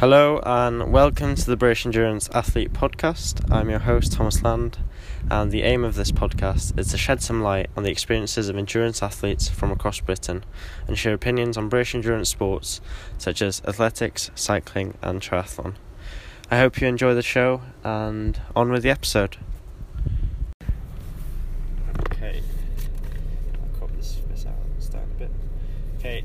Hello and welcome to the British Endurance Athlete Podcast. I'm your host, Thomas Land, and the aim of this podcast is to shed some light on the experiences of endurance athletes from across Britain and share opinions on British endurance sports such as athletics, cycling, and triathlon. I hope you enjoy the show and on with the episode. Okay, I'll crop this, this out and start a bit. Okay,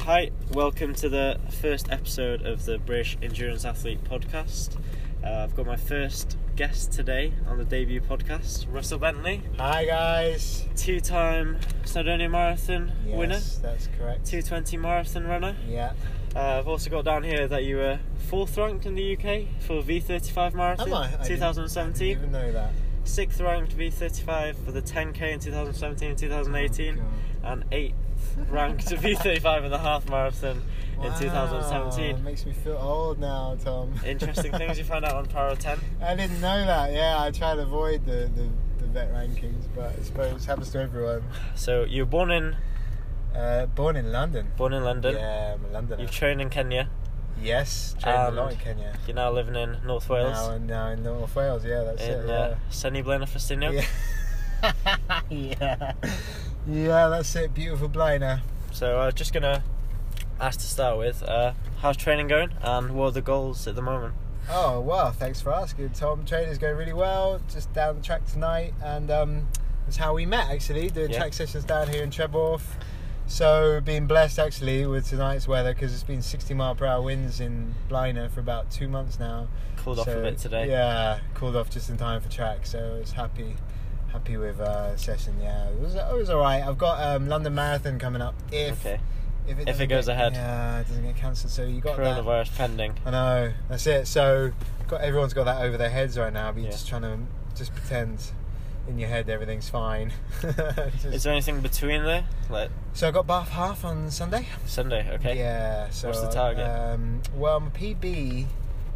Hi, welcome to the first episode of the British Endurance Athlete podcast. Uh, I've got my first guest today on the debut podcast, Russell Bentley, Hi guys. two time Snowdonia Marathon Yes, winner, that's correct. 220 marathon runner. Yeah. Uh, I've also got down here that you were fourth ranked in the UK for V35 marathon Am I? I didn't- I didn't 2017, even know that. sixth ranked V35 for the 10k in 2017 and 2018, Oh, and eighth ranked to V35 in the half marathon God. in 2017. It makes me feel old now, Tom. Interesting things you found out on Power of 10. I didn't know that. Yeah, I try to avoid the, the, the vet rankings, but I suppose it happens to everyone. So you were born in Uh, born in London. born in London. Yeah, I'm a Londoner. You've trained in Kenya. yes, trained a lot in Kenya. You're now living in North Wales. Now, now in North Wales, yeah, that's in it. uh, sunny Blaenau Yeah. Yeah. yeah. Yeah, that's it. Beautiful Blaenau. So I was just gonna ask to start with, uh, how's training going, and what are the goals at the moment? Oh well, thanks for asking, Tom. Training's going really well. Just down the track tonight, and um, that's how we met actually. Doing Yeah. track sessions down here in Treborth. So being blessed actually with tonight's weather because it's been 60 mile per hour winds in Blaenau for about two months now. Cooled off a bit today. Yeah, cooled off just in time for track. So I was happy, happy with uh, session. Yeah, it was it was all right. I've got um, London Marathon coming up. If Okay. if it, If it goes get- ahead. yeah, it doesn't get cancelled. So you got that. Coronavirus pending. I know that's it. So got everyone's got that over their heads right now. But you're Yeah. just trying to just pretend in your head everything's fine. Just- Is there anything between there, like so I got Bath half on Sunday. Sunday? Okay. Yeah. So What's the target? Um, well, my PB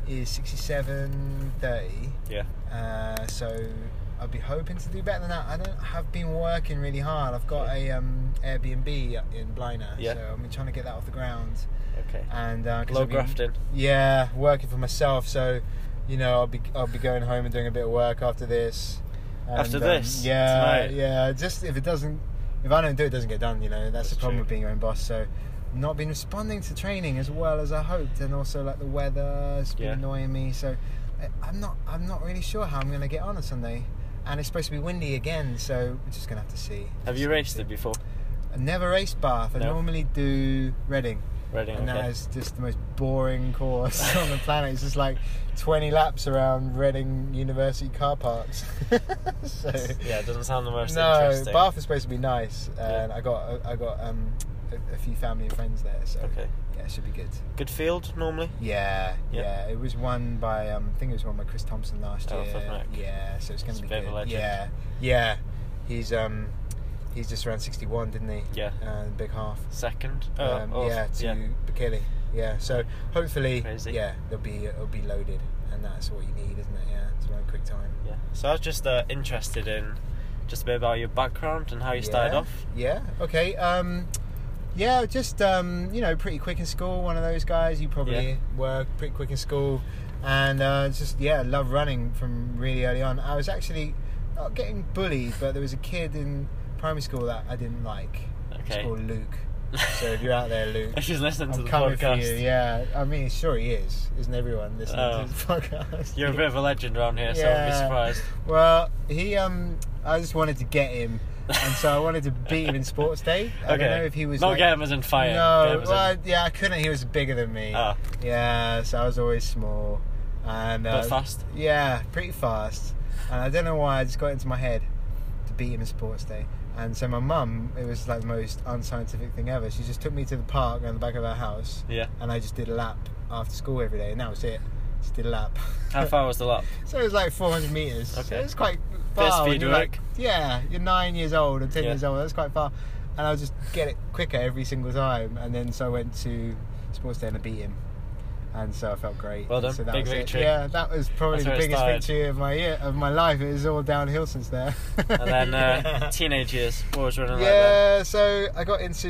is sixty-seven thirty. Yeah. Uh, so I'll be hoping to do better than that. I don't have been working really hard. I've got a um, Airbnb in Blaenau, Yeah. so I'm trying to get that off the ground. Okay. And uh, Low grafting. yeah, working for myself. So, you know, I'll be I'll be going home and doing a bit of work after this. And, After um, this? yeah, Tonight? yeah. Just if it doesn't, if I don't do it, it doesn't get done. You know, that's, That's the problem true. with being your own boss. So, not been responding to training as well as I hoped, and also like the weather has been Yeah. annoying me. So, I'm not I'm not really sure how I'm going to get on a Sunday. And it's supposed to be windy again, so we're just gonna have to see. Have you raced it before? I never raced Bath. I No. normally do Reading. Reading. And Okay. that is just the most boring course on the planet. It's just like 20 laps around Reading University car parks. so, Yeah, it doesn't sound the most no. Bath is supposed to be nice, and Yeah. I got I got um, a, a few family and friends there, so Okay. yeah, it should be good. Good field normally. Yeah, Yeah. yeah, It was won by um, I think it was won by Chris Thompson last Oh, year. Yeah, so it's going to be good. a legend. Yeah, yeah. He's um, he's just around 61, didn't he? Yeah. Uh, big half. Second. Oh, um, oh, yeah, to yeah. Bekele. Yeah, so hopefully, Crazy. yeah, they'll be it'll be loaded, and that's what you need, isn't it? Yeah, to run quick time. Yeah. So I was just uh, interested in just a bit about your background and how you started off. Yeah. Okay. Um, yeah, just um, you know, pretty quick in school. One of those guys. You probably Yeah. were pretty quick in school, and uh, just yeah, love running from really early on. I was actually not getting bullied, but there was a kid in primary school that I didn't like. It's Okay. called Luke. So if you're out there, Luke. She's listening to I'm the coming podcast. for you. Yeah, I mean, sure he is. Isn't everyone listening Oh. to this podcast? You're a bit of a legend around here, so I won't be Yeah. surprised. Well, he um, I just wanted to get him, and so I wanted to beat him in sports day. I okay. don't know if he was Not like, get him as in fire. get No, him as well, in- yeah, I couldn't. He was bigger than me. Ah, Yeah, so I was always small, and uh, but fast. Yeah, pretty fast. And I don't know why I just got into my head to beat him in sports day. And so my mum, it was like the most unscientific thing ever. She just took me to the park around the back of our house, Yeah. and I just did a lap after school every day, and that was it. Just did a lap. How far was the lap? So it was like 400 meters. So it was quite far. you're work. like, yeah, you're nine years old or 10 Yeah. years old. That's quite far. And I'll just get it quicker every single time. And then so I went to sports day and I beat him. And so I felt great. Well done. So Big was it. victory. Yeah, that was probably That's the biggest started. victory of my year of my life. It was all downhill since there. And then uh, teenage years. What was running like? Yeah, so I got into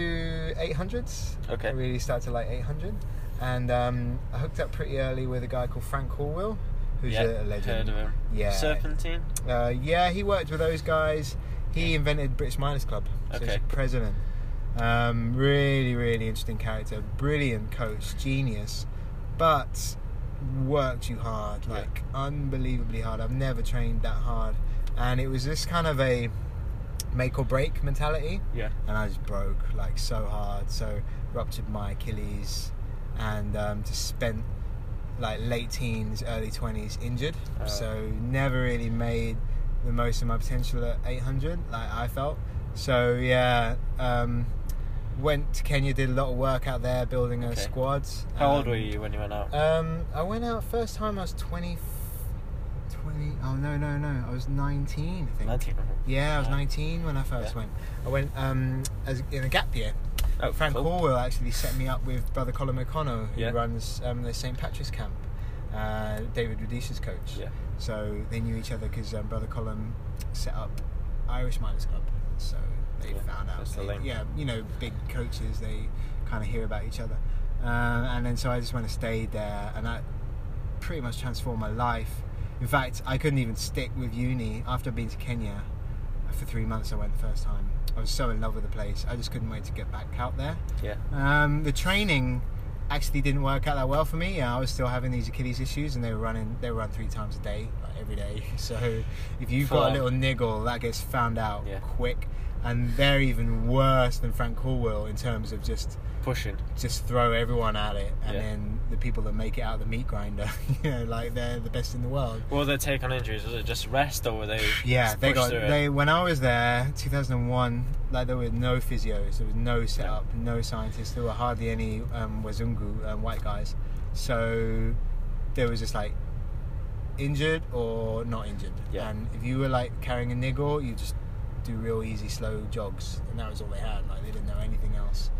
800s. Okay. I really started to like 800. and um, I hooked up pretty early with a guy called Frank Horwill, who's yeah, a, legend. Heard of him. Yeah, Serpentine. uh, yeah, he worked with those guys. He invented British Milers Club. So he's Okay. president. Um, really, really interesting character. Brilliant coach, genius, but worked you hard, Yeah. like unbelievably hard. I've never trained that hard, and it was this kind of a make or break mentality Yeah. and I just broke like so hard. So ruptured my Achilles, and um, just spent like late teens, early twenties injured. Oh. So never really made the most of my potential at 800, like I felt. So yeah, um, went to Kenya, did a lot of work out there, building a Okay. squad. How old Um, were you when you went out? Um, I went out first time I was 20. 20 oh no no no I was 19 I think 19. yeah, I was Yeah. 19 when I first Yeah. went. I went um, as in a gap year. Oh, Frank cool. Horwill actually set me up with brother Colm O'Connell, who Yeah. runs um, the St Patrick's camp. Uh, David Rudisha's coach. Yeah. So they knew each other because um, brother Colin set up Irish Milers Club. So they Yeah, found out. they- yeah, you know, big coaches they kind of hear about each other. Uh, and then so I just went and stayed there, and that pretty much transformed my life. In fact, I couldn't even stick with uni after being to Kenya for three months. I went the first time. I was so in love with the place. I just couldn't wait to get back out there. Yeah. Um, the training actually didn't work out that well for me. Yeah, I was still having these Achilles issues, and they were running. They were run three times a day, like every day. So if you've Full got a little niggle, that gets found out Yeah. quick. And they're even worse than Frank Horwill in terms of just Pushing. just throw everyone at it, and Yeah. then the people that make it out of the meat grinder, you know, like they're the best in the world. What were their take on injuries? Was it just rest or were they? Yeah, they got through it? they when I was there, 2001. Like there were no physios, there was no setup, no scientists. There were hardly any um, Wazungu um, white guys, so there was just like injured or not injured. Yeah. And if you were like carrying a niggle, you just do real easy, slow jogs, and that was all they had. Like they didn't know anything else.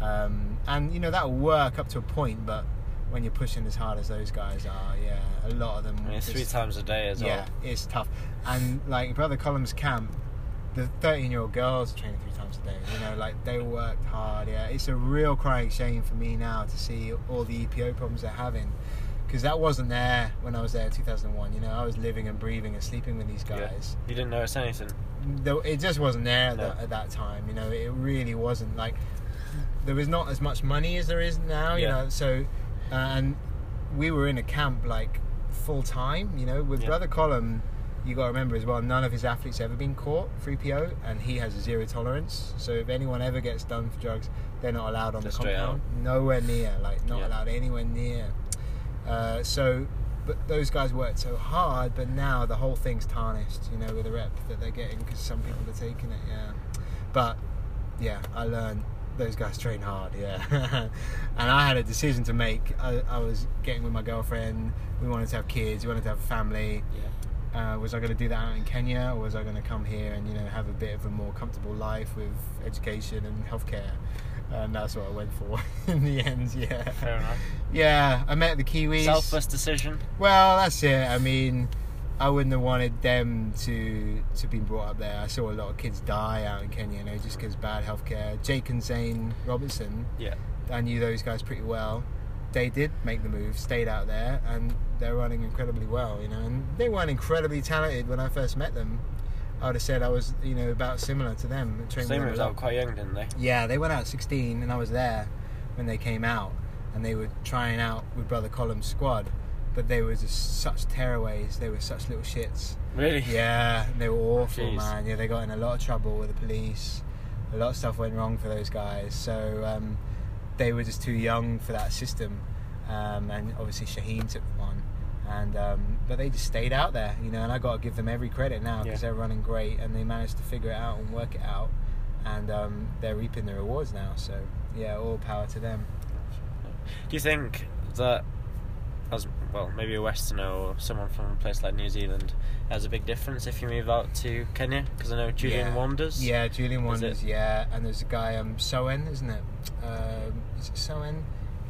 Um, and you know that'll work up to a point, but when you're pushing as hard as those guys are, yeah, a lot of them. I mean, just- three times a day as yeah, well. it's tough. And like Brother Colm's camp, the 13 year old girls training three times a day. You know, like they worked hard. Yeah, it's a real crying shame for me now to see all the EPO problems they're having. Because that wasn't there when I was there in 2001. You know, I was living and breathing and sleeping with these guys. Yeah. guys. You didn't notice anything. Though It just wasn't there at, No. that, at that time. You know, it really wasn't. Like, there was not as much money as there is now. You Yeah. know, so uh, and we were in a camp like full time. You know, with Yeah. Brother Colm, you got to remember as well. None of his athletes ever been caught for PO, and he has a zero tolerance. So if anyone ever gets done for drugs, they're not allowed on Just the compound. Nowhere near, like not Yeah. allowed anywhere near. Uh, so. But those guys worked so hard, but now the whole thing's tarnished, you know, with the rep that they're getting because some people are taking it, yeah. But yeah, I learned those guys train hard, yeah. and I had a decision to make. I, I was getting with my girlfriend. We wanted to have kids. We wanted to have a family. Yeah. Uh, was I going to do that out in Kenya, or was I going to come here and you know have a bit of a more comfortable life with education and healthcare? And that's what I went for in the end. Yeah. Fair enough. Yeah, I met the Kiwis. Selfless decision. Well, that's it. I mean, I wouldn't have wanted them to to be brought up there. I saw a lot of kids die out in Kenya, you know, just because bad healthcare. Jake and Zane Robertson, Yeah. I knew those guys pretty well. They did make the move, stayed out there, and they're running incredibly well, you know. And they weren't incredibly talented when I first met them. I would have said I was, you know, about similar to them. trained They with them moved a lot. out quite young, didn't they? Yeah, they went out at 16 and I was there when they came out and they were trying out with Brother Colm's squad. But they were just such tearaways. They were such little shits. Really? Yeah, they were awful, Jeez. man. Yeah, they got in a lot of trouble with the police. A lot of stuff went wrong for those guys. So um, they were just too young for that system. Um, and obviously Shaheen took them on. And um, but they just stayed out there, you know. And I got to give them every credit now because Yeah. they're running great and they managed to figure it out and work it out. And um, they're reaping the rewards now. So yeah, all power to them. Do you think that, as well, maybe a Westerner or someone from a place like New Zealand, has a big difference if you move out to Kenya? Because I know Julian yeah. Wanders. Yeah, Julien Wanders. Yeah, and there's a guy um Soen, isn't it? Um, is it Soen?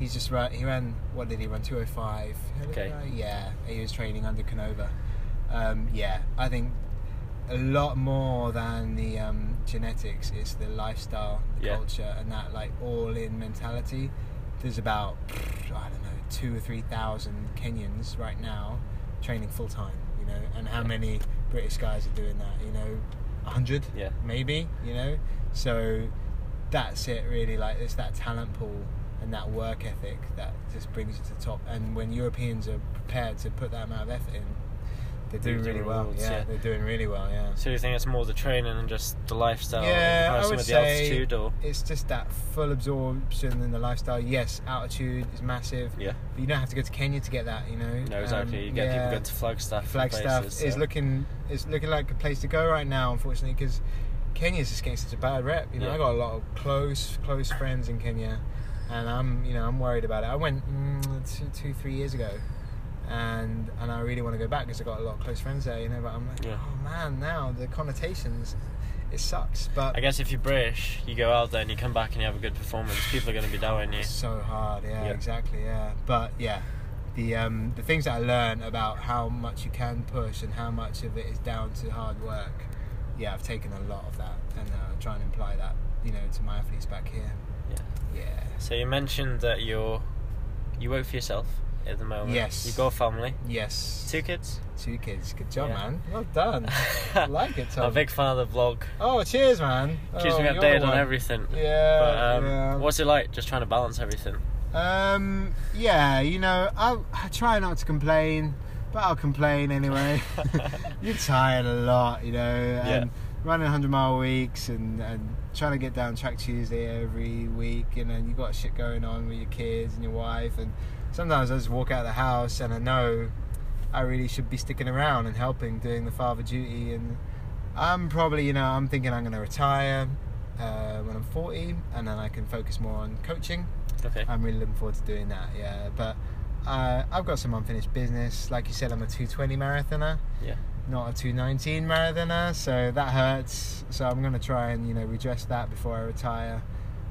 He's just run. He ran. What did he run? Two oh five. Okay. Yeah, he was training under Canova. Um, yeah, I think a lot more than the um, genetics is the lifestyle, the Yeah. culture, and that like all-in mentality. there's about I don't know two or three thousand Kenyans right now training full time. You know, and how Yeah. many British guys are doing that? You know, a hundred, Yeah. maybe. You know, so that's it. Really, like it's that talent pool and that work ethic that just brings you to the top. And when Europeans are prepared to put that amount of effort in, they're doing really well. rewards, Yeah, yeah. they're doing really well. Yeah. So you think it's more the training and just the lifestyle Yeah, I would the say altitude, or it's just that full absorption in the lifestyle. Yes, altitude is massive, yeah, but you don't have to go to Kenya to get that. You know. no, exactly. Um, you get yeah, people going to Flagstaff. Flagstaff places, is so- looking is looking like a place to go right now, unfortunately, because Kenya's just getting such a bad rep. You know, Yeah. I got a lot of close close friends in Kenya, and I'm you know I'm worried about it. I went mm, two, two three years ago, and and I really want to go back because I got a lot of close friends there. You know, but I'm like, Yeah. oh man, now the connotations, it sucks. But I guess if you're British, you go out there and you come back and you have a good performance, people are going to be doubting you. So hard, yeah, Yeah. exactly, yeah. But yeah, the um, the things that I learned about how much you can push and how much of it is down to hard work. Yeah, I've taken a lot of that and uh, try and apply that, you know, to my athletes back here. Yeah. Yeah. So you mentioned that you're you work for yourself at the moment. Yes. You've got a family, Yes. two kids. Two kids. Good job, Yeah. man. Well done. I like it, Tom. I'm a big fan of the vlog. Oh, cheers, man. Keeps oh, me updated on everything. Yeah. But um, yeah. what's it like just trying to balance everything? Um, yeah, you know, I, I try not to complain, but I'll complain anyway. You're tired a lot, you know, and running 100 mile weeks and, and trying to get down track Tuesday every week, and then you got shit going on with your kids and your wife. And sometimes I just walk out of the house and I know I really should be sticking around and helping, doing the father duty. And I'm probably, you know, I'm thinking I'm going to retire uh, when I'm 40 and then I can focus more on coaching. Okay. I'm really looking forward to doing that. Yeah, but uh, I've got some unfinished business. Like you said, I'm a 220 marathoner, Yeah. Not a 219 marathoner, so that hurts. So I'm gonna try and you know redress that before I retire,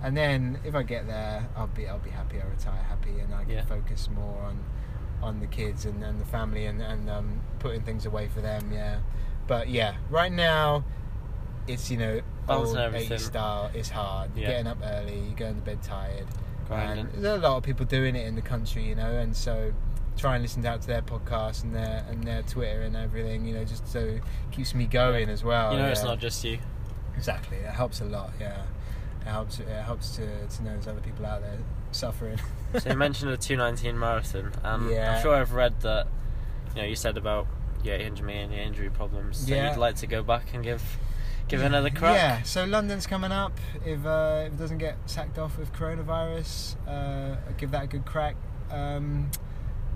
and then if I get there, I'll be I'll be happy. I retire happy, and I can Yeah. focus more on on the kids and, and the family and and um, putting things away for them. Yeah, but yeah, right now. It's you know Balancing old everything. 80 style. It's hard. You're Yeah. getting up early. You're going to bed tired. Grinding. And there's a lot of people doing it in the country, you know, and so try and listen out to their podcast and their and their Twitter and everything, you know, just so it keeps me going as well. you know, it's not just you. exactly. It helps a lot. Yeah, it helps. It helps to, to know there's other people out there suffering. So you mentioned the 219 marathon. Um, Yeah. I'm sure I've read that. You know, you said about your injury and your injury problems. So Yeah. you'd like to go back and give give another crack. Yeah, so London's coming up. If, uh, if it doesn't get sacked off with coronavirus, uh, give that a good crack. Um,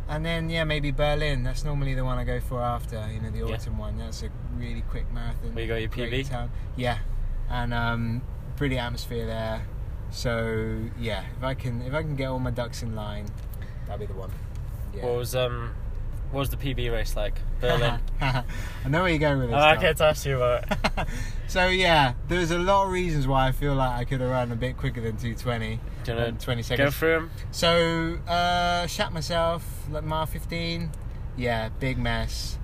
and then, yeah, maybe Berlin. That's normally the one I go for after, you know, the Yeah. autumn one. That's a really quick marathon. Where you got your PB? Town. Yeah, and um, pretty atmosphere there. So yeah, if I can if I can get all my ducks in line, that'd be the one. Yeah. What was um, what was the PB race like? Berlin. I know where you're going with this. oh, I can't ask you about it. so yeah, there's a lot of reasons why I feel like I could have run a bit quicker than 220. Do you know, and 20 go seconds. through 'em? So uh, shat myself like mile 15. Yeah, big mess.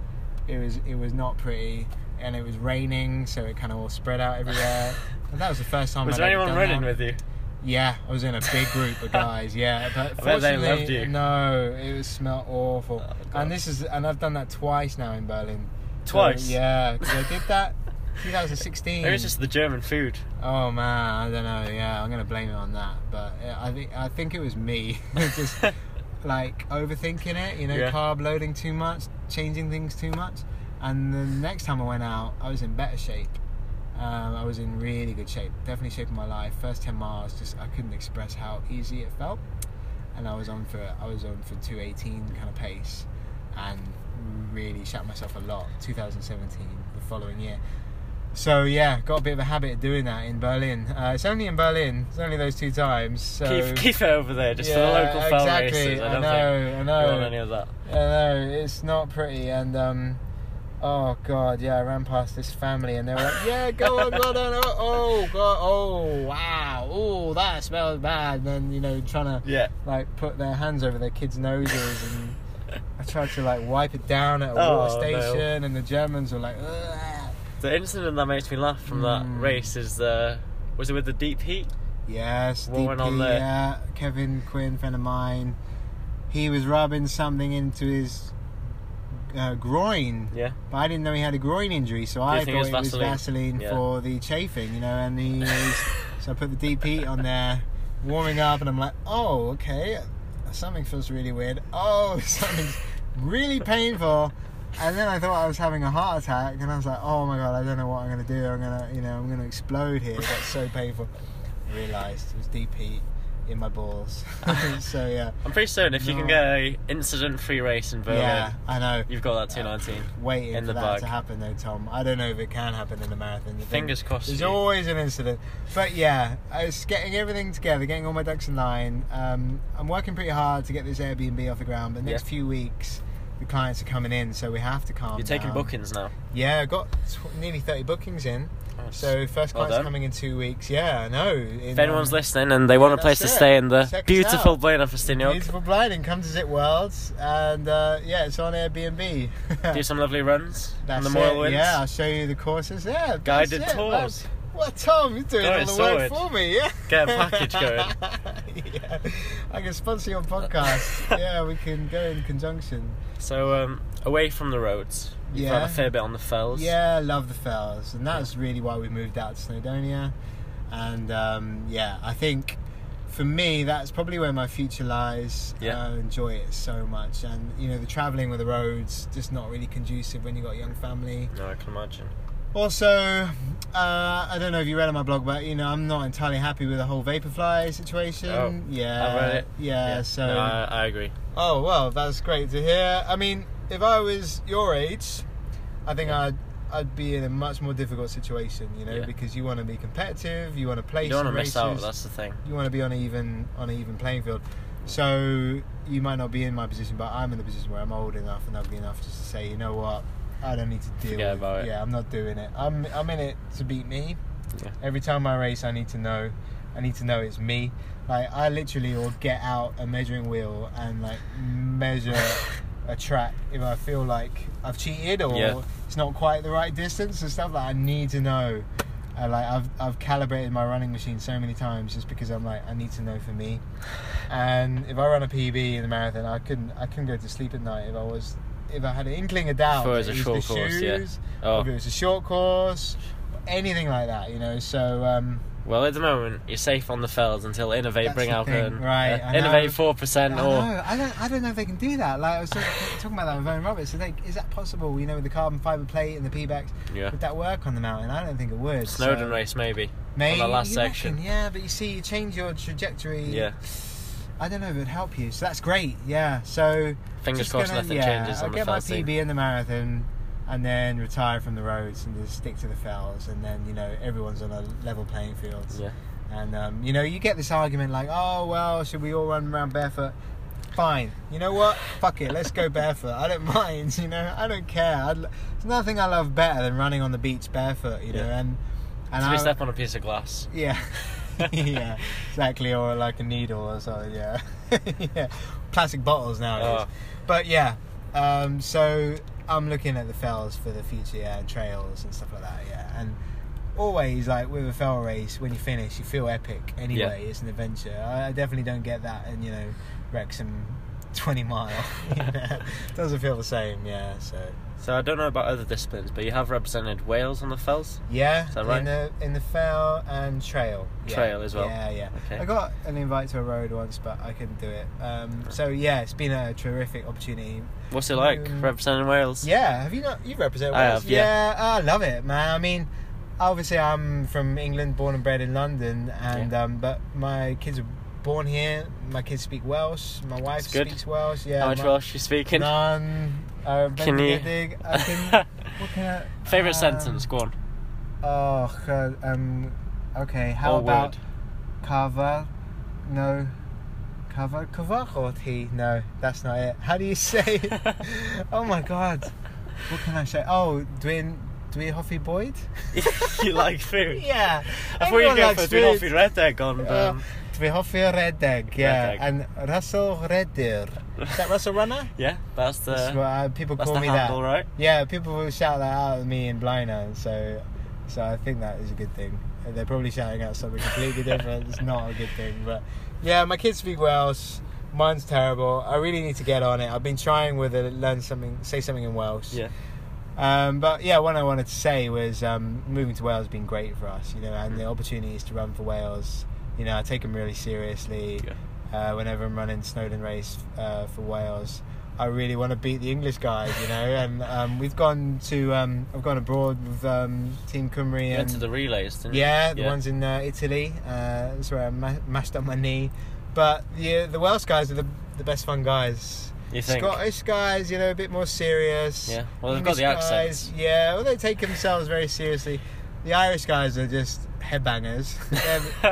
It was it was not pretty, and it was raining, so it kind of all spread out everywhere. and that was the first time. Was I'd there anyone running with you? Yeah, I was in a big group of guys. Yeah, but I bet they fortunately, loved you. no, it was smelled awful. Oh, and this is, and I've done that twice now in Berlin. So, Twice? yeah, because I did that 2016. Maybe was just the German food. Oh man, I don't know. Yeah, I'm gonna blame it on that. But I think I think it was me, just like overthinking it. You know, Yeah. carb loading too much, changing things too much. And the next time I went out, I was in better shape. Um, I was in really good shape, definitely shape of my life. First ten miles, just I couldn't express how easy it felt, and I was on for I was on for 218 kind of pace, and really shot myself a lot. 2017, the following year. So yeah, got a bit of a habit of doing that in Berlin. Uh, it's only in Berlin. It's only those two times. So keep, keep it over there, just for the local film exactly. races. I I don't know, think I you know. want any of that. I know it's not pretty, and um, oh god, yeah, I ran past this family, and they were like, "Yeah, go on, go on, oh, oh god, oh wow, oh that smells bad." And then you know, trying to Yeah. like put their hands over their kids' noses, and I tried to like wipe it down at a Oh, water no. station, and the Germans were like, Ugh. The incident that makes me laugh from that Mm. race is the was it with the deep heat? Yes, What on there? Yeah, Kevin Quinn, friend of mine. He was rubbing something into his uh, groin, Yeah. but I didn't know he had a groin injury, so I thought it was Vaseline? Vaseline Yeah. for the chafing, you know. And he was, so I put the deep heat on there, warming up, and I'm like, oh, okay, something feels really weird. Oh, something's really painful. And then I thought I was having a heart attack, and I was like, "Oh my god, I don't know what I'm gonna do. I'm gonna, you know, I'm gonna explode here." That's so painful. I realised it was deep heat in my balls. so yeah, I'm pretty certain if you can get a incident-free race in Berlin, yeah, I know. you've got that 219. Waiting in for the that bag. to happen, though, Tom. I don't know if it can happen in a marathon. The thing- Fingers crossed. There's you. always an incident, but yeah, I was getting everything together, getting all my ducks in line. Um, I'm working pretty hard to get this Airbnb off the ground. But the next Yeah. few weeks, the clients are coming in, so we have to calm You're taking down. bookings now. Yeah, I got tw- nearly 30 bookings in. Nice. So first Well client's coming in two weeks. Yeah, I know. If anyone's um, listening and they want a place to it. stay in the Check beautiful. Blaenau Ffestiniog, Beautiful Blinding, come to Zit Worlds, and uh, yeah, it's on Airbnb. do some lovely runs on the Moyle. Winds. Yeah, I'll show you the courses. Yeah, Guided tours. What, Tom? You're doing all the work for me. Yeah. Get a package going. yeah, I can sponsor your podcast. yeah, we can go in conjunction. So, um, away from the roads, you've Yeah. had a fair bit on the fells. Yeah, love the fells, and that's really why we moved out to Snowdonia. And um, yeah, I think for me that's probably where my future lies. Yeah. I enjoy it so much, and you know the traveling with the roads just not really conducive when you have got a young family. No, I can imagine. Also, uh, I don't know if you read on my blog, but you know I'm not entirely happy with the whole Vaporfly situation. Oh, yeah, I read it. Yeah, so no, I, I agree. Oh well, that's great to hear. I mean, if I was your age, I think Yeah. I'd I'd be in a much more difficult situation, you know, Yeah. because you want to be competitive, you want to play You don't want to miss out. races, That's the thing. you want to be on an even on an even playing field. So you might not be in my position, but I'm in the position where I'm old enough and ugly enough just to say, you know what, I don't need to deal Forget with about it. Yeah, I'm not doing it. I'm I'm in it to beat me. Yeah. Every time I race, I need to know. I need to know it's me. Like I literally will get out a measuring wheel and like measure a track if I feel like I've cheated or Yeah. it's not quite the right distance and stuff. Like I need to know. Uh, like I've I've calibrated my running machine so many times just because I'm like I need to know for me. And if I run a PB in the marathon, I couldn't I couldn't go to sleep at night if I was if I had an inkling of doubt. If it was a that short the course, yeah. Oh, if it was a short course, anything like that, you know. So um, well, at the moment you're safe on the fells until inov-8 That's bring out thing, an right, uh, inov-8 four percent I or know, I don't, I don't know if they can do that. Like I was talking, about that with Owen Roberts. I think, is that possible? You know, with the carbon fiber plate and the Pebax, yeah. would that work on the mountain? I don't think it would. Snowden so, race maybe. maybe, the last you section. reckon, yeah, but you see, you change your trajectory. Yeah. I don't know if it'd help you. So that's great. Yeah. So Fingers crossed gonna- nothing yeah, changes I'll on the get my. PB in the marathon, and then retire from the roads and just stick to the fells, and then you know everyone's on a level playing field. Yeah. And um, you know, you get this argument like, "Oh well, should we all run around barefoot?" Fine. You know what? Fuck it. Let's go barefoot. I don't mind. You know, I don't care. L- there's nothing I love better than running on the beach barefoot. You know, Yeah. and and I, step on a piece of glass. yeah, yeah, exactly, or like a needle or something. Yeah, yeah, plastic bottles nowadays. Oh. But yeah, um, so I'm looking at the fells for the future, yeah, trails and stuff like that. Yeah, and always like with a fell race, when you finish, you feel epic. Anyway, it's an adventure. I, I definitely don't get that, in you know, Wrexham. 20 mile you know? doesn't feel the same yeah so So I don't know about other disciplines, but you have represented Wales on the fells. Yeah, Is that right? in the in the fell and trail. Yeah. Trail as well? Yeah, yeah. Okay. I got an invite to a road once, but I couldn't do it. Um, so yeah, it's been a terrific opportunity. What's it like Um, representing Wales? Yeah, have you not? You represent I Wales? have, yeah. I love it, man. I mean, obviously I'm from England, born and bred in London, and um, but my kids are born here. My kids speak Welsh. My wife speaks Welsh. Yeah. How much my, Welsh you speaking? None. Uh, Can you- can. what can I? Favorite um, sentence? Go on. Oh, God, um, okay. How Or about cover? No, cover, cover or he? No, that's not it. How do you say? oh my God, what can I say? Oh, Dwayne, Dwayne Hoffy Boyd. you like food? Yeah, I thought you were going for food. Coffee Red Egg on. Uh, Dwayne Hoffy Redegg, yeah, Red Egg. and Russell Redder. Is that Russell Runner? yeah, that's That's the what uh, people that's call the me handle, that. right? Yeah, people will shout that out at me in Blaenau, so so I think that is a good thing. they're probably shouting out something completely different. It's not a good thing, but yeah, my kids speak Welsh. Mine's terrible. I really need to get on it. I've been trying with it, learn something, say something in Welsh. Yeah. Um, but yeah, what I wanted to say was um, moving to Wales has been great for us, you know, and the opportunities to run for Wales. You know, I take them really seriously. Yeah. Uh, whenever I'm running Snowdon race uh, for Wales, I really want to beat the English guys, you know. And um, we've gone to, um, I've gone abroad with um, Team Cymru You and to the relays, didn't you? yeah, the ones in uh, Italy. Uh, that's where I ma- mashed up my knee. But the the Welsh guys are the the best fun guys. You think? Scottish guys, you know, a bit more serious. Yeah. Well, they've got the English accents. guys, yeah, well, they take themselves very seriously. The Irish guys are just headbangers.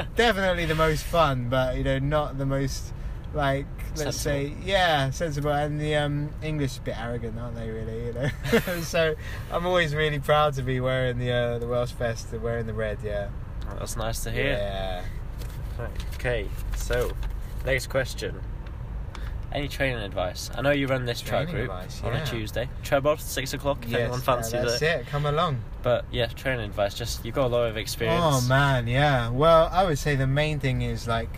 Definitely the most fun, but you know, not the most like let's say yeah sensible. And the um, English a bit arrogant, aren't they? Really, you know. so I'm always really proud to be wearing the uh, the Welsh vest, and wearing the red. Yeah. Oh, That's nice to hear. Yeah. Okay, so next question. Any training advice? I know you run this Training group advice, on a yeah. Tuesday. Treborth, six o'clock. If anyone Yes, fancies yeah, that's it. it. Come along. But yeah, training advice. Just you've got a lot of experience. Oh man, yeah. Well, I would say the main thing is like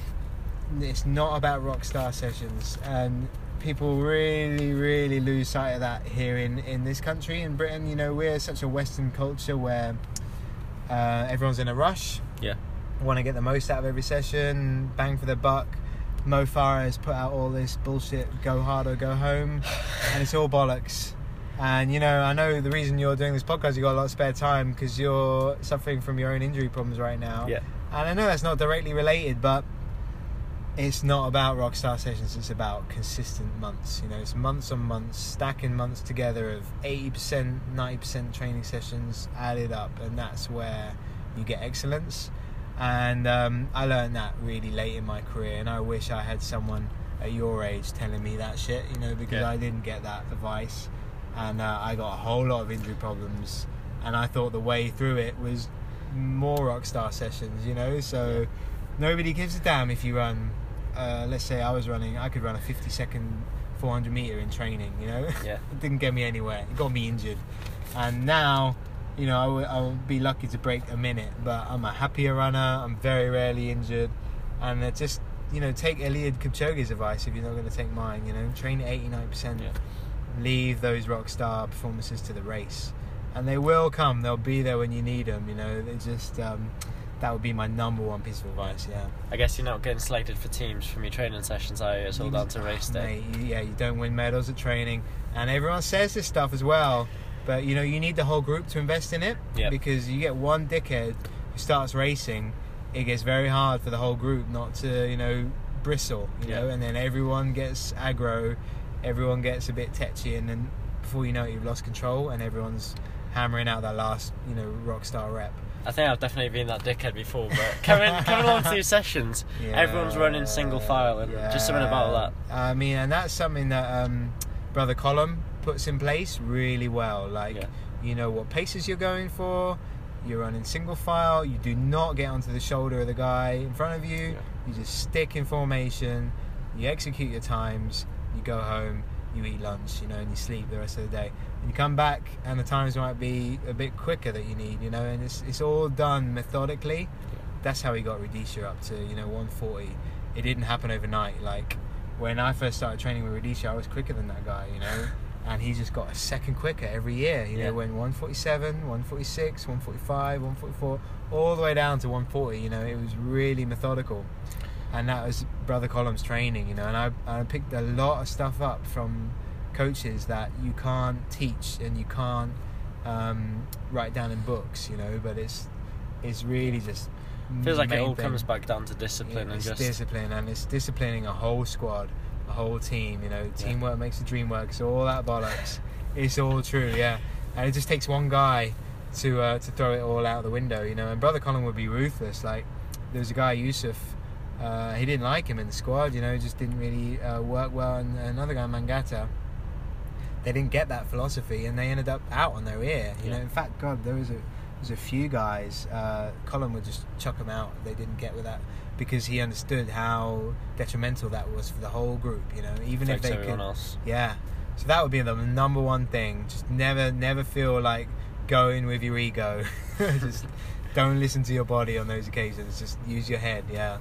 it's not about rock star sessions, and people really, really lose sight of that here in in this country in Britain. You know, we're such a Western culture where uh, everyone's in a rush. Yeah. Want to get the most out of every session, bang for the buck. Mo Farah has put out all this bullshit, go hard or go home, and it's all bollocks. And you know, I know the reason you're doing this podcast, you got a lot of spare time because you're suffering from your own injury problems right now. Yeah. And I know that's not directly related, but it's not about rockstar sessions. It's about consistent months. You know, it's months on months, stacking months together of eighty percent, ninety percent training sessions added up, and that's where you get excellence. And um, I learned that really late in my career, and I wish I had someone at your age telling me that shit. You know, because Yeah. I didn't get that advice, and uh, I got a whole lot of injury problems, and I thought the way through it was more rock star sessions. You know, so nobody gives a damn if you run. Uh, let's say I was running, I could run a 50 second 400 meter in training. You know, Yeah. it didn't get me anywhere. It got me injured, and now. You know, I would I would be lucky to break a minute, but I'm a happier runner. I'm very rarely injured, and it just you know take Eliud Kipchoge's advice if you're not going to take mine. You know, train at 89 percent leave those rock star performances to the race, and they will come. They'll be there when you need them. You know, they just um, that would be my number one piece of advice. Yeah, I guess you're not getting selected for teams from your training sessions, are you? It's all down to race day. Mate, yeah, you don't win medals at training, and everyone says this stuff as well. But you know, you need the whole group to invest in it Yep. because you get one dickhead who starts racing, it gets very hard for the whole group not to you know bristle, you Yeah. know, and then everyone gets aggro, everyone gets a bit tetchy, and then before you know it, you've lost control, and everyone's hammering out that last you know rock star rep. I think I've definitely been that dickhead before, but coming coming along to these sessions, everyone's running single file, and just something about that. I mean, and that's something that um, Brother Colm puts in place really well. Like, Yeah. you know what paces you're going for. You're running single file. You do not get onto the shoulder of the guy in front of you. Yeah. You just stick in formation. You execute your times. You go home. You eat lunch. You know, and you sleep the rest of the day. And you come back, and the times might be a bit quicker that you need. You know, and it's it's all done methodically. That's how he got Rudisha up to you know 140. It didn't happen overnight. Like when I first started training with Rudisha, I was quicker than that guy. You know. And he just got a second quicker every year. You Yeah. know, went 147, 146, 145, 144, all the way down to 140. You know, it was really methodical, and that was Brother Colm's training. You know, and I I picked a lot of stuff up from coaches that you can't teach and you can't um, write down in books. You know, but it's it's really just Feels like it all thing. comes back down to discipline and It's just discipline, and it's disciplining a whole squad, a whole team. You know, teamwork makes the dream work. So all that bollocks, it's all true. Yeah, and it just takes one guy to uh, to throw it all out the window. You know, and brother Colm would be ruthless. Like there was a guy Yusuf. Uh, he didn't like him in the squad. You know, just didn't really uh, work well. And another guy, Mangata. They didn't get that philosophy, and they ended up out on their ear. You Yeah. know, in fact, God, there was a there was a few guys. Uh, Colm would just chuck them out. They didn't get with that because he understood how detrimental that was for the whole group. You know, even if they could, else. yeah. So that would be the number one thing. Just never, never feel like going with your ego. just don't listen to your body on those occasions. Just use your head. Yeah.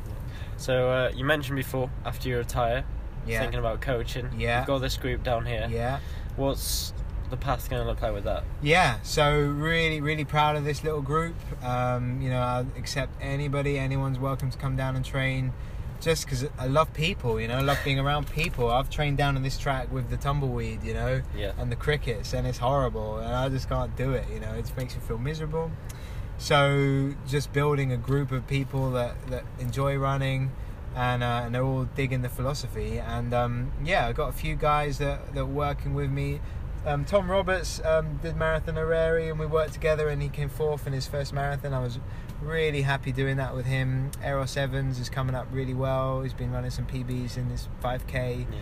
So uh, you mentioned before, after you retire, Yeah. thinking about coaching. Yeah. You've got this group down here. Yeah. What's the path going to look like with that? Yeah, so really, really proud of this little group. Um, you know, I accept anybody, anyone's welcome to come down and train. Just because I love people, you know, I love being around people. I've trained down on this track with the tumbleweed, you know, Yeah. and the crickets, and it's horrible, and I just can't do it. You know, it makes me feel miserable. So just building a group of people that, that enjoy running, and uh, and they're all digging the philosophy. And um, yeah, I've got a few guys that that are working with me. Um, Tom Roberts um, did marathon Eryri, and we worked together, and he came fourth in his first marathon. I was really happy doing that with him. Eros Evans is coming up really well. He's been running some PBs in his 5K. Yeah.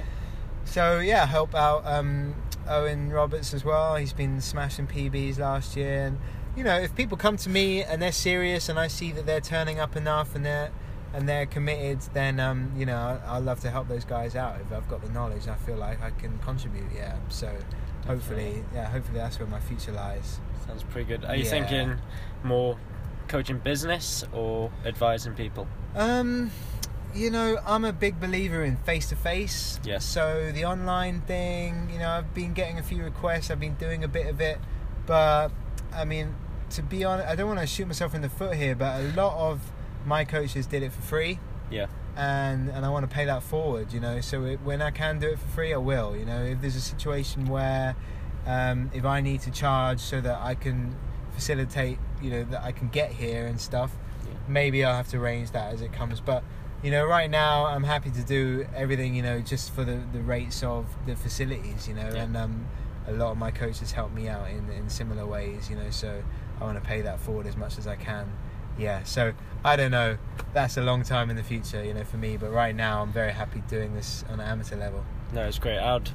So yeah, help out um, Owen Roberts as well. He's been smashing PBs last year, and you know if people come to me and they're serious, and I see that they're turning up enough and they're and they're committed, then um, you know I, I love to help those guys out. If I've got the knowledge, I feel like I can contribute. Yeah, so hopefully, yeah, hopefully that's where my future lies. Sounds pretty good. Are you Yeah. thinking more coaching business or advising people? Um, you know, I'm a big believer in face to face. Yes. So the online thing, you know, I've been getting a few requests. I've been doing a bit of it, but I mean, to be honest, I don't want to shoot myself in the foot here, but a lot of my coaches did it for free, Yeah. and and I want to pay that forward. You know, so it, when I can do it for free, I will. You know, if there's a situation where um, if I need to charge so that I can facilitate, you know, that I can get here and stuff, Yeah. maybe I'll have to arrange that as it comes. But you know, right now I'm happy to do everything, you know, just for the, the rates of the facilities, you know, Yeah. and um, a lot of my coaches help me out in, in similar ways, you know, so I want to pay that forward as much as I can. Yeah, so I don't know. That's a long time in the future, you know, for me. But right now, I'm very happy doing this on an amateur level. No, it's great. I'd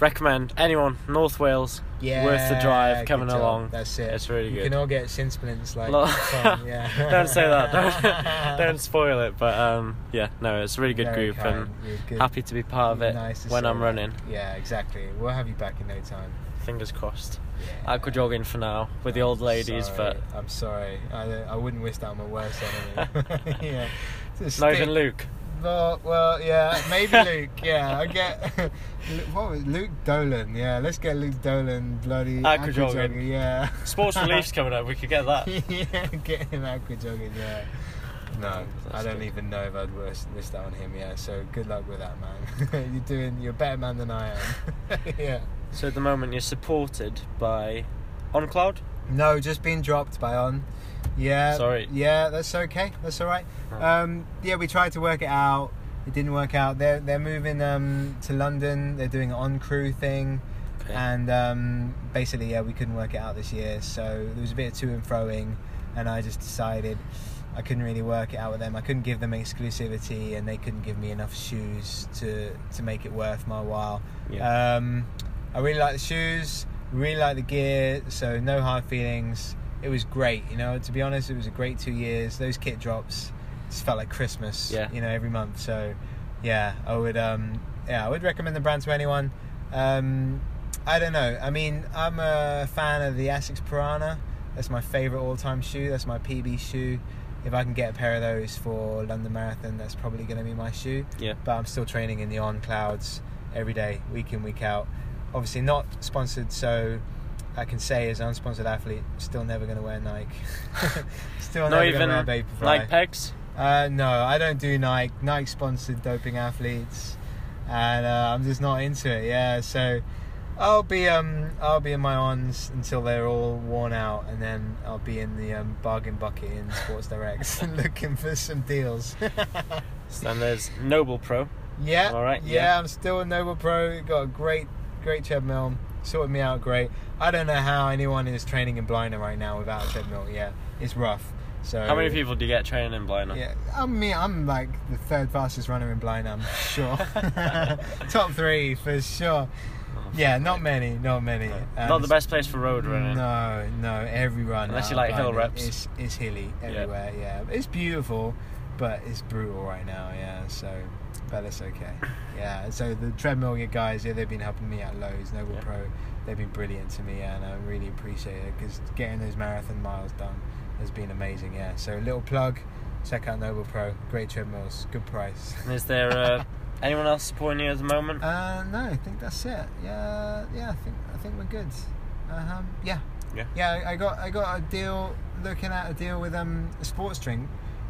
recommend anyone North Wales Yeah, worth the drive coming job. along. That's it. It's really you good. You can all get shin splints like Tom, yeah. don't say that. Don't, don't spoil it. But um, yeah, no, it's a really good Very group kind. and good. happy to be part of it Nice when I'm that. running. Yeah, exactly. We'll have you back in no time. Fingers crossed. Yeah. Aqua jogging for now with the old ladies, Sorry. I'm sorry. I, I wouldn't wish that on my worst enemy. yeah. Just but not stick- even Luke. Well, well, yeah, maybe Luke. Yeah, I get. what was Luke Dolan? Yeah, let's get Luke Dolan bloody Aqua jogging. Yeah. Sports Relief's coming up. We could get that. yeah, get him aqua jogging. Yeah. No, That's I don't good. even know if I'd wish, wish that on him. Yeah, so good luck with that, man. you're doing. You're a better man than I am. yeah. So at the moment you're supported by OnCloud. No, just being dropped by on. Yeah. Sorry. Yeah, that's okay. That's all right. Oh. Um, yeah, we tried to work it out. It didn't work out. They're they're moving um, to London. They're doing an on crew thing, Okay. and um, basically, yeah, we couldn't work it out this year. So there was a bit of to and froing, and I just decided I couldn't really work it out with them. I couldn't give them exclusivity, and they couldn't give me enough shoes to to make it worth my while. Yeah. I really like the shoes, really like the gear, so no hard feelings. It was great, you know. To be honest, it was a great two years. Those kit drops just felt like Christmas, Yeah. you know, every month. So, yeah, I would, um, yeah, I would recommend the brand to anyone. Um, I don't know. I mean, I'm a fan of the Asics Piranha. That's my favorite all-time shoe. That's my PB shoe. If I can get a pair of those for London Marathon, that's probably going to be my shoe yeah. but I'm still training in the on clouds every day, week in, week out. Obviously, not sponsored, so I can say as an unsponsored athlete, still never going to wear Nike. still Not never even going to wear Vaporfly. Nike pegs. Uh, no, I don't do Nike. Nike sponsored doping athletes, and uh, I'm just not into it. Yeah, so I'll be um I'll be in my ons until they're all worn out, and then I'll be in the um, bargain bucket in Sports Direct looking for some deals. Then there's Noble Pro. Yeah. All right, Yeah, yeah. I'm still a Noble Pro. Got a great, great treadmill. Sorted me out great. I don't know how anyone is training in Blaenau right now without a treadmill. Yeah, it's rough. So How many people do you get training in Blaenau? Yeah, I mean, I'm like the third fastest runner in Blaenau. I'm sure. Top three for sure. Oh, Yeah, not many, not many. No. Um, Not the best place for road running. No, no. Every run, Unless you like hill reps. is is hilly everywhere. Yeah. it's beautiful, but it's brutal right now. Yeah, so but it's okay. Yeah, so the treadmill guys, yeah, they've been helping me out loads. Noble Yeah. Pro, they've been brilliant to me, and I really appreciate it because getting those marathon miles done has been amazing. Yeah. So little plug. Check out Noble Pro. Great treadmills. Good price. And is there uh, anyone else supporting you at the moment? Uh, no, I think that's it. Yeah, yeah. I think I think we're good. Um, yeah, Yeah. yeah. I- I got I got a deal. Looking at a deal with um a sports drink,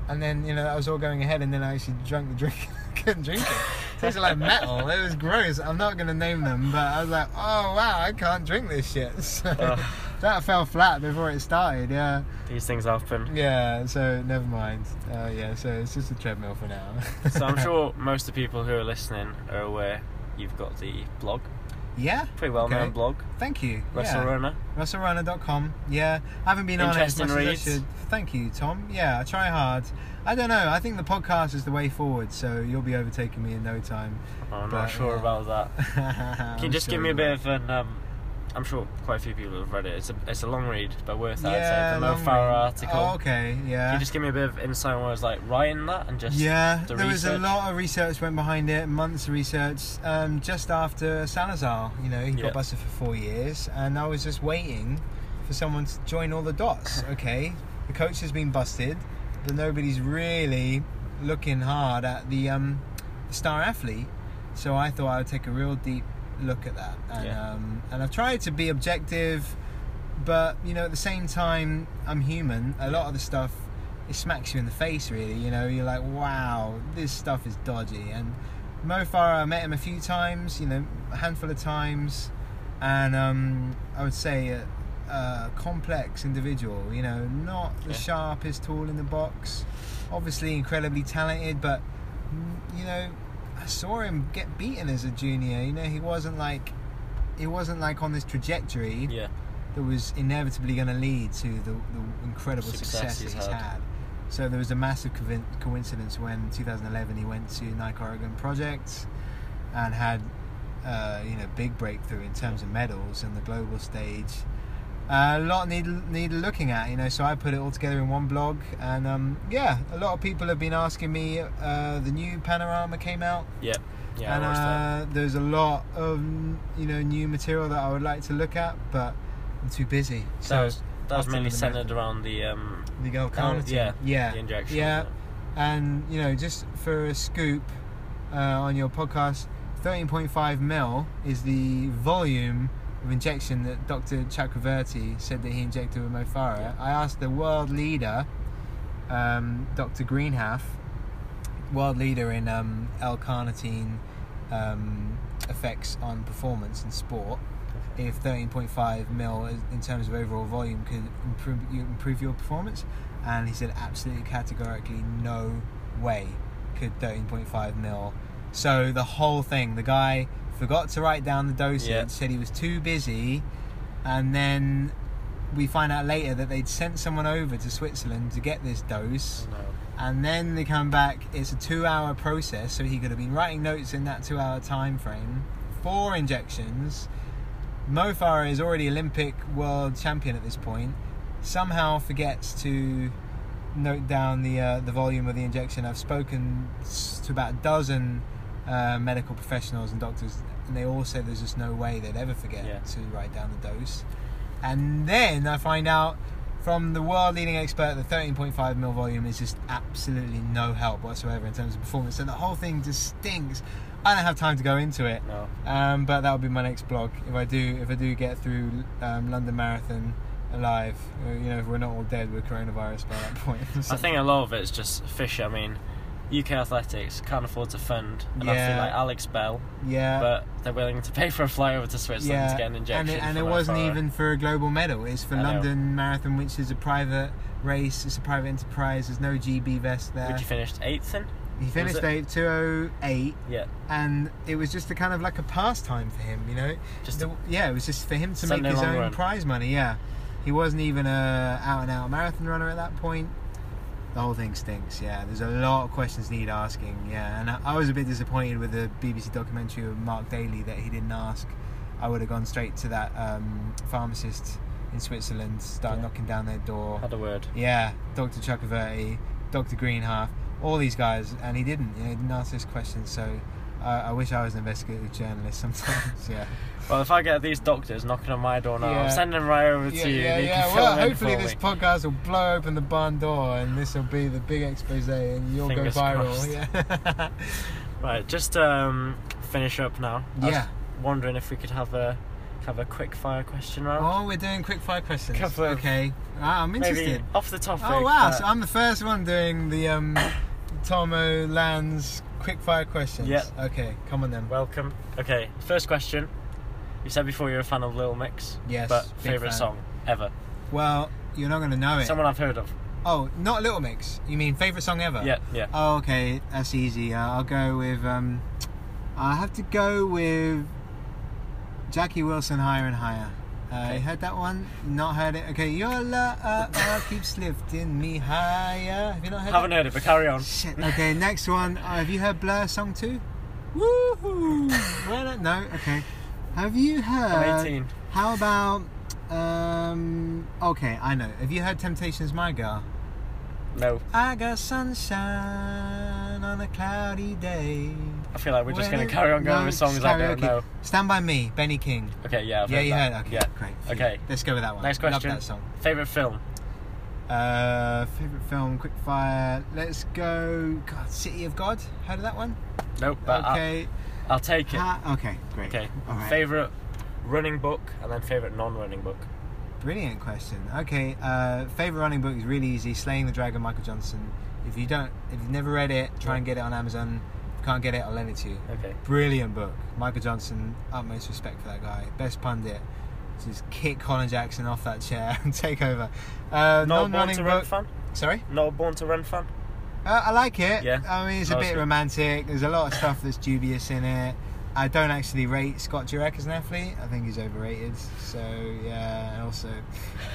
and then you know that was all going ahead, and then I actually drank the drink. Couldn't drink it. Tasted like metal. It was gross. I'm not gonna name them, but I was like, oh wow, I can't drink this shit. So Ugh. that fell flat before it started. Yeah, These things happen. yeah. So never mind. Uh, yeah. So it's just a treadmill for now. So I'm sure most of the people who are listening are aware you've got the blog, Yeah. pretty well known Okay. blog, Thank you. Wrestle yeah. Runner. WrestleRunner.com. Yeah, I haven't been on it as much as I reads. should. Thank you, Tom. Yeah, I try hard. I don't know. I think the podcast is the way forward, so you'll be overtaking me in no time. I'm But, not sure yeah. about that. Can you just give me a bit of an? Um, I'm sure quite a few people have read it. It's a it's a long read, but worth it. I'd yeah, say. The Mo long Farah article. Oh, okay, yeah. Can you just give me a bit of insight on what was like writing that and just yeah, the there was a lot of research went behind it, months of research. Um, just after Salazar, you know, he Yeah. got busted for four years, and I was just waiting for someone to join all the dots. Okay, the coach has been busted, but nobody's really looking hard at the um, the star athlete. So I thought I would take a real deep look at that, and Yeah. um, and I've tried to be objective, but you know, at the same time, I'm human. A lot of the stuff it smacks you in the face really you know you're like wow this stuff is dodgy and Mo Farah I met him a few times you know a handful of times and um, I would say a, a complex individual you know not the Yeah. sharpest tool in the box obviously incredibly talented but you know I saw him get beaten as a junior you know he wasn't like he wasn't like on this trajectory yeah, that was inevitably going to lead to the, the incredible Success success, he's he's had. had. So there was a massive coin- coincidence when 2011 he went to Nike Oregon Project and had uh, you know big breakthrough in terms of medals and the global stage. A lot need need looking at, you know. So I put it all together in one blog, and um, yeah, a lot of people have been asking me. Uh, the new Panorama came out, yeah, yeah. and I uh, there's a lot of you know new material that I would like to look at, but I'm too busy. That was that was mainly centered around the um, the Girl carnitine. yeah, yeah, the injection. yeah. And you know, just for a scoop uh, on your podcast, 13.5 mil is the volume of injection that Dr. Chakraverty said that he injected with Mo Farah. Yeah. I asked the world leader, um, Dr. Greenhaff, world leader in um, L-carnitine um, effects on performance in sport, if 13.5 mil in terms of overall volume could improve, you improve your performance and he said absolutely categorically no way could 13.5 mil so the whole thing the guy forgot to write down the dosage Yeah. said he was too busy and then we find out later that they'd sent someone over to Switzerland to get this dose it? No. and then they come back it's a two hour process so he could have been writing notes in that two hour time frame four injections Mo Farah is already Olympic world champion at this point somehow forgets to note down the uh, the volume of the injection I've spoken to about a dozen uh, medical professionals and doctors and they all say there's just no way they'd ever forget Yeah. to write down the dose and then I find out from the world leading expert the 13.5 mil volume is just absolutely no help whatsoever in terms of performance. So the whole thing just stinks. I don't have time to go into it, No. um, but that'll be my next blog if I do if I do get through um, London Marathon alive. Uh, You know, if we're not all dead with coronavirus by that point. I think a lot of it's just fish. I mean, UK athletics can't afford to fund an athlete Yeah. like Alex Bell, yeah. but they're willing to pay for a fly over to Switzerland to get an injection. and it, and it wasn't Alfara. even for a global medal. It's for I know. London Marathon, which is a private race. It's a private enterprise. There's no GB vest there. Would you finished eighth in? He finished eight, 208, Yeah. and it was just a kind of like a pastime for him, you know. Just The- yeah, it was just for him to make his own run. prize money. Yeah, he wasn't even a out and out marathon runner at that point. The whole thing stinks. Yeah, there's a lot of questions need asking. Yeah, and I, I was a bit disappointed with the BBC documentary of Mark Daly that he didn't ask. I would have gone straight to that um, pharmacist in Switzerland, start Yeah. knocking down their door. had a word. Yeah, Dr. Chakraverty, Dr. Greenhaff, all these guys, and he didn't. You know, he didn't ask those questions. So I, I wish I was an investigative journalist sometimes. Yeah. Well, if I get these doctors knocking on my door now, Yeah. I'm sending them right over to you. yeah, and you yeah. Can Well, fill them in hopefully this me. podcast will blow open the barn door, and this will be the big expose, and you'll Fingers go viral. crossed. Yeah. Right, just um, finish up now. Yeah. wondering if we could have a have a quick fire question round. Oh, we're doing quick fire questions. Couple okay. Ah, I'm interested. Maybe off the topic. Oh wow! but- So I'm the first one doing the um, Tomo Lands quick fire questions. Yeah. Okay, come on then. Welcome. Okay, first question. You said before you're a fan of Little Mix, Yes. but favorite fan. song ever? Well, you're not gonna know it. Someone I've heard of. Oh, not Little Mix. You mean favorite song ever? Yeah, yeah. Oh, okay. That's easy. Uh, I'll go with. Um, I have to go with Jackie Wilson, Higher and Higher. Uh, Okay. You heard that one? Not heard it. Okay. Your love uh, uh, keeps lifting me higher. Have you not heard? Haven't that? heard it, but carry on. Shit. Okay. Next one. Uh, have you heard Blur song two? Woohoo! well, no. Okay. Have you heard? I'm 18. How about? Um. Okay, I know. Have you heard Temptations, My Girl? No, I got sunshine on a cloudy day. I feel like we're just going to carry on going no, with songs I don't know. Stand by Me, Benny King. Okay, yeah, I've yeah, heard you that. heard. Okay, Yeah. great. Okay. let's go with that one. Next question. Love that song. Favorite film? Uh, favorite film, quick fire. Let's go. God, City of God. Heard of that one? Nope, but I'll, okay. I'll take it. Ha- okay, great. Okay. All right. Favorite running book and then favorite non-running book. Brilliant question. Okay, uh, favorite running book is really easy. Slaying the Dragon, Michael Johnson. If you don't, if you've never read it, try and get it on Amazon. Can't get it, I'll lend it to you. Okay. Brilliant book. Michael Johnson, utmost respect for that guy. Best pundit. Just kick Colin Jackson off that chair and take over. Uh, Not born to run fan. Sorry, Not a born to run fan. uh, I like it. Yeah. I mean, it's a bit romantic. There's a lot of stuff that's dubious in it. I don't actually rate Scott Jurek as an athlete. I think he's overrated. So yeah, and also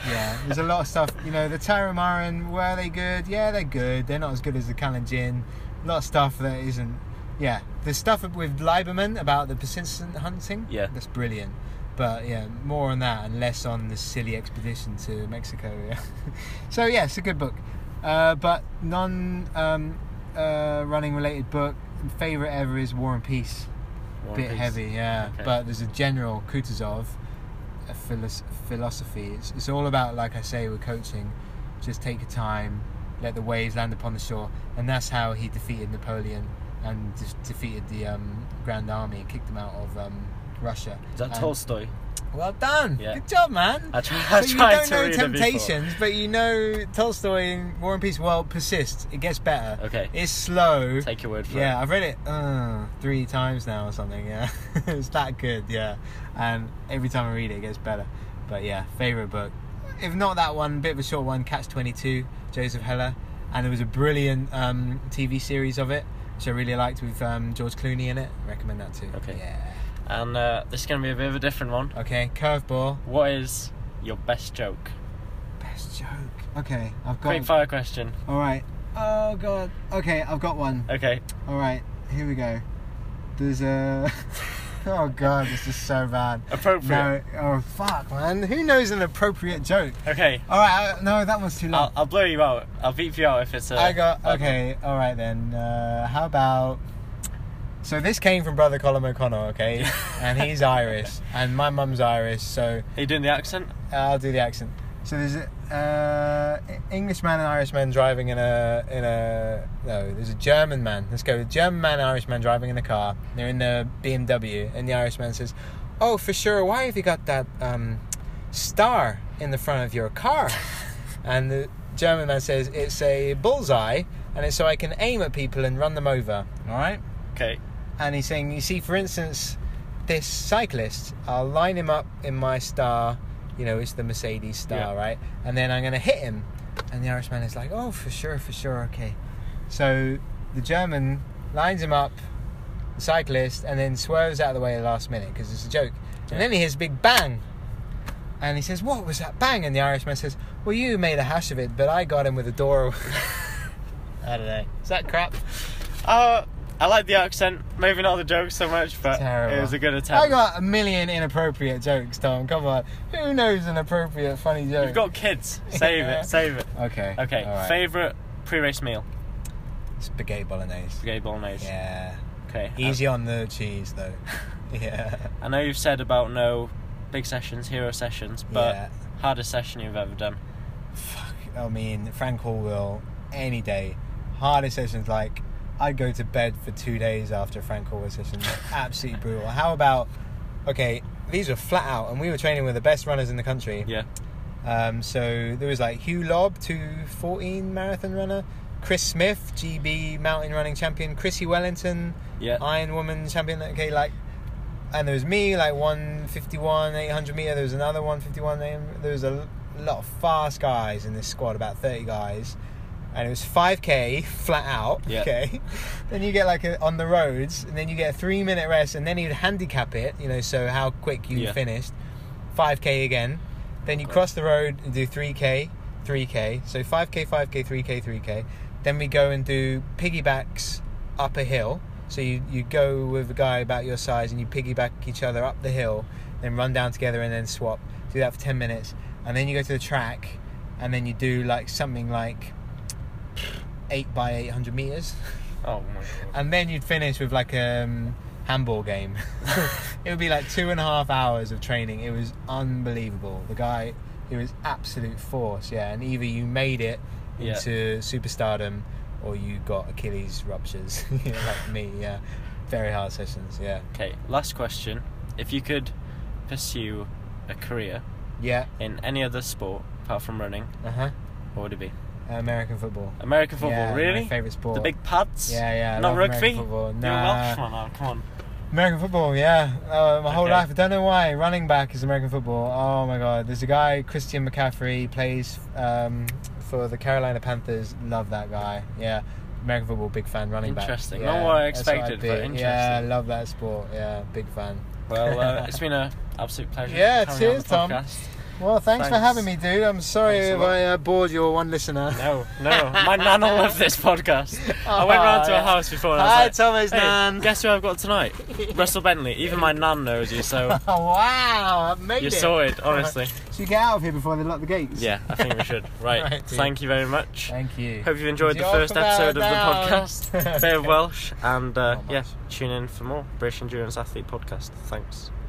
yeah, there's a lot of stuff. You know, the Tarahumara were they good? Yeah, they're good. They're not as good as the Kalenjin. A lot of stuff that isn't. Yeah, the stuff with Lieberman about the persistent hunting. Yeah. that's brilliant. But yeah, more on that and less on the silly expedition to Mexico. Yeah. so yeah, it's a good book. Uh, but non um, uh, running related book favorite ever is War and Peace. War Bit Peace. heavy, yeah. Okay. But there's a general Kutuzov a philos- philosophy. It's, it's all about, like I say, with coaching, just take your time, let the waves land upon the shore, and that's how he defeated Napoleon and de- defeated the um, Grand Army, and kicked them out of um, Russia. Is that And- Tolstoy? Well done. Yeah. Good job, man. I, try, I So you don't to know read it before. Temptations, but you know Tolstoy in War and Peace. Well, persist. It gets better. Okay. It's slow. Take your word for Yeah, it. Yeah, I've read it uh, three times now or something. Yeah, it's that good. Yeah, and every time I read it, it gets better. But yeah, favorite book. If not that one, bit of a short one. Catch Twenty Two, Joseph Heller, and there was a brilliant um, TV series of it, which I really liked with um, George Clooney in it. Recommend that too. Okay. Yeah. And uh, this is going to be a bit of a different one. Okay. Curveball. What is your best joke? Best joke. Okay, I've got. Quick fire question. All right. Oh god. Okay, I've got one. Okay. All right, here we go. There's a. oh god, this is so bad. Appropriate. No. Oh fuck, man. Who knows an appropriate joke? Okay. All right. I, no, that one's too long. I'll, I'll blow you out. I'll beep you out if it's a. I got. one. Okay. All right then. Uh, how about? So this came from brother Colm O'Connell, okay, and he's Irish, and my mum's Irish, so Are you doing the accent? I'll do the accent. So there's a uh, Englishman and Irishman driving in a in a no. There's a German man. Let's go. German man and Irishman driving in a car. They're in the BMW, and the Irishman says, "Oh, for sure. Why have you got that um, star in the front of your car?" and the German man says, "It's a bullseye, and it's so I can aim at people and run them over." All right Okay. and he's saying, you see, for instance, this cyclist, I'll line him up in my star, you know, it's the Mercedes star, Yeah. right? And then I'm going to hit him. And the Irishman is like, oh, for sure, for sure, okay. So the German lines him up, the cyclist, and then swerves out of the way at the last minute because it's a joke. And then he hears a big bang. And he says, what was that bang? And the Irishman says, well, you made a hash of it, but I got him with a door. I don't know. Is that crap? Uh, I like the accent. Maybe not the joke so much, but Terrible. it was a good attempt. I got a million inappropriate jokes, Tom. Come on. Who knows an appropriate funny joke? You've got kids. Save it. Save it. Okay. Okay. right. Favorite pre-race meal? Spaghetti bolognese. Spaghetti bolognese. Yeah. Okay. Easy on the cheese though. yeah. I know you've said about no big sessions, hero sessions, but yeah. hardest session you've ever done. Fuck. I mean, Frank Horwill any day. Hardest sessions like I'd go to bed for two days after Frank Horwill session. Absolutely brutal. How about okay? These were flat out, and we were training with the best runners in the country. Yeah. Um, so there was like Huw Lobb, 214 marathon runner, Chris Smith, GB mountain running champion, Chrissie Wellington, Yeah. Iron Woman champion. Okay, like, and there was me, like 151, 800 meter. There was another 151. There was a lot of fast guys in this squad, about 30 guys. And it was 5k flat out. Yeah. Okay. then you get like a, on the roads, and then you get a three minute rest, and then you'd handicap it, you know, so how quick you Yeah. finished. 5k again. Then you cross the road and do 3k, 3k. So 5k, 5k, 3k, 3k. Then we go and do piggybacks up a hill. So you, you go with a guy about your size and you piggyback each other up the hill, then run down together and then swap. Do that for 10 minutes. And then you go to the track and then you do like something like 8 by 800 meters. Oh my god. And then you'd finish with like a um, handball game. it would be like two and a half hours of training. It was unbelievable. The guy, it was absolute force, yeah. And either you made it Yeah. into superstardom or you got Achilles ruptures, like me, yeah. Very hard sessions, yeah. Okay, last question. If you could pursue a career Yeah, in any other sport apart from running, uh huh. what would it be? American football. American football, yeah, really? My favourite sport. The big pads? Yeah, yeah. I Not rugby? American football. You're a Nah. Welshman, oh, come on. American football, yeah. Uh, my whole Okay. life. I don't know why. Running back is American football. Oh my god. There's a guy, Christian McCaffrey, plays um, for the Carolina Panthers. Love that guy. Yeah. American football, big fan. Running back. Interesting. Yeah, Not what I expected, be. but Yeah, interesting. love that sport. Yeah, big fan. Well, uh, it's been an absolute pleasure. Yeah, cheers, Tom. podcast. Well, thanks, for having me, dude. I'm sorry if. I uh, bored your one listener. No, no, my nan will love this podcast. I went round to Oh, her house before and I was Hi, like, Thomas hey, Nan. guess who I've got tonight? Russell Bentley. Even my nan knows you, so Oh, wow, I've made you're it. sorted, honestly. Should we get out of here before they lock the gates? Yeah, I think we should. Right, Right, thank you very much. Thank you. Hope you've enjoyed the first episode of the podcast. Bit of Welsh, and uh, Not yeah, tune in for more British Endurance Athlete podcast. Thanks.